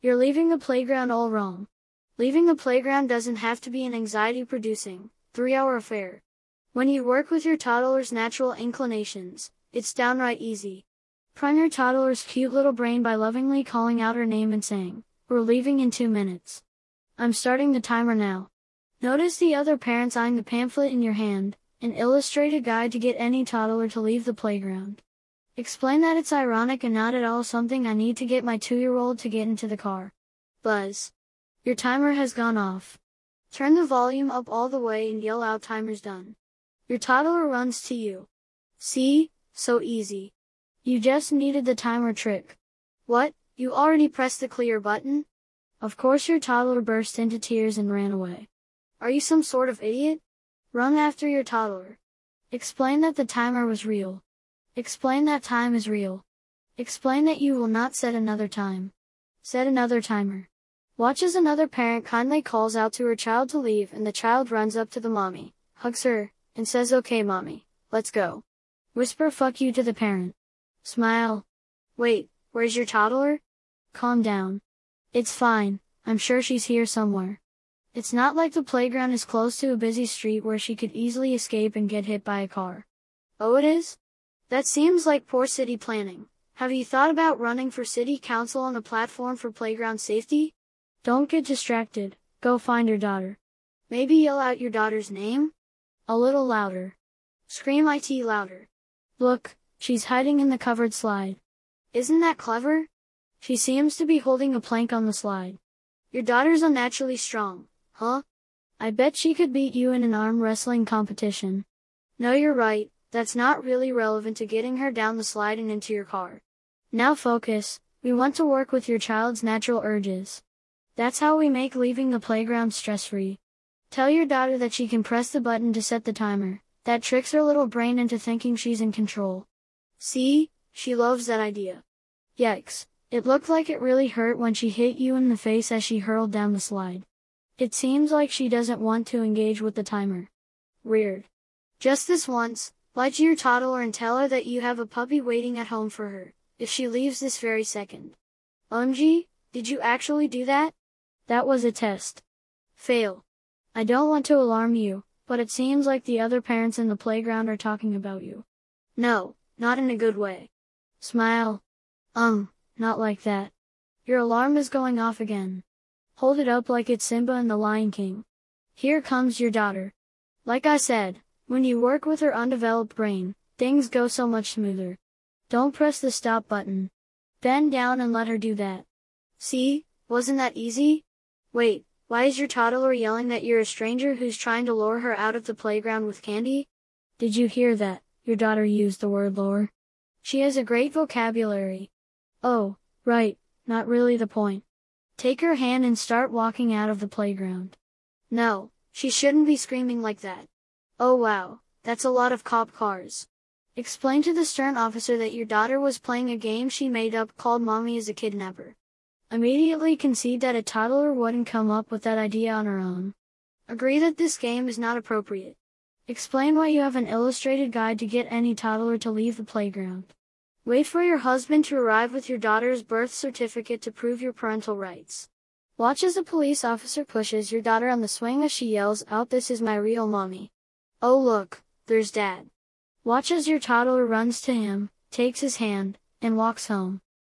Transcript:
You're leaving the playground all wrong. Leaving the playground doesn't have to be an anxiety producing, three hour affair. When you work with your toddler's natural inclinations, it's downright easy. Prime your toddler's cute little brain by lovingly calling out her name and saying, We're leaving in two minutes. I'm starting the timer now. Notice the other parents eyeing the pamphlet in your hand, an illustrated guide to get any toddler to leave the playground. Explain that it's ironic and not at all something I need to get my two-year-old to get into the car. Buzz. Your timer has gone off. Turn the volume up all the way and yell out timer's done. Your toddler runs to you. See? So easy. You just needed the timer trick. What? You already pressed the clear button? Of course your toddler burst into tears and ran away. Are you some sort of idiot? Run after your toddler. Explain that the timer was real. Explain that time is real. Explain that you will not set another time. Set another timer. Watch as another parent kindly calls out to her child to leave and the child runs up to the mommy, hugs her, and says okay mommy, let's go. Whisper fuck you to the parent. Smile. Wait, where's your toddler? Calm down. It's fine, I'm sure she's here somewhere. It's not like the playground is close to a busy street where she could easily escape and get hit by a car. Oh it is? That seems like poor city planning. Have you thought about running for city council on a platform for playground safety? Don't get distracted, go find your daughter. Maybe yell out your daughter's name? A little louder. Scream IT louder. Look, she's hiding in the covered slide. Isn't that clever? She seems to be holding a plank on the slide. Your daughter's unnaturally strong. Huh? I bet she could beat you in an arm wrestling competition. No, you're right, that's not really relevant to getting her down the slide and into your car. Now focus, we want to work with your child's natural urges. That's how we make leaving the playground stress-free. Tell your daughter that she can press the button to set the timer, that tricks her little brain into thinking she's in control. See, she loves that idea. Yikes, it looked like it really hurt when she hit you in the face as she hurled down the slide. It seems like she doesn't want to engage with the timer. Weird. Just this once, lie to your toddler and tell her that you have a puppy waiting at home for her, if she leaves this very second. OMG, did you actually do that? That was a test. Fail. I don't want to alarm you, but it seems like the other parents in the playground are talking about you. No, not in a good way. Smile. Um, not like that. Your alarm is going off again. Hold it up like it's Simba and the Lion King. Here comes your daughter. Like I said, when you work with her undeveloped brain, things go so much smoother. Don't press the stop button. Bend down and let her do that. See, wasn't that easy? Wait, why is your toddler yelling that you're a stranger who's trying to lure her out of the playground with candy? Did you hear that? Your daughter used the word lure. She has a great vocabulary. Oh, right, not really the point. Take her hand and start walking out of the playground. No, she shouldn't be screaming like that. Oh wow, that's a lot of cop cars. Explain to the stern officer that your daughter was playing a game she made up called Mommy is a Kidnapper. Immediately concede that a toddler wouldn't come up with that idea on her own. Agree that this game is not appropriate. Explain why you have an illustrated guide to get any toddler to leave the playground. Wait for your husband to arrive with your daughter's birth certificate to prove your parental rights. Watch as a police officer pushes your daughter on the swing as she yells out this is my real mommy. Oh look, there's dad. Watch as your toddler runs to him, takes his hand, and walks home.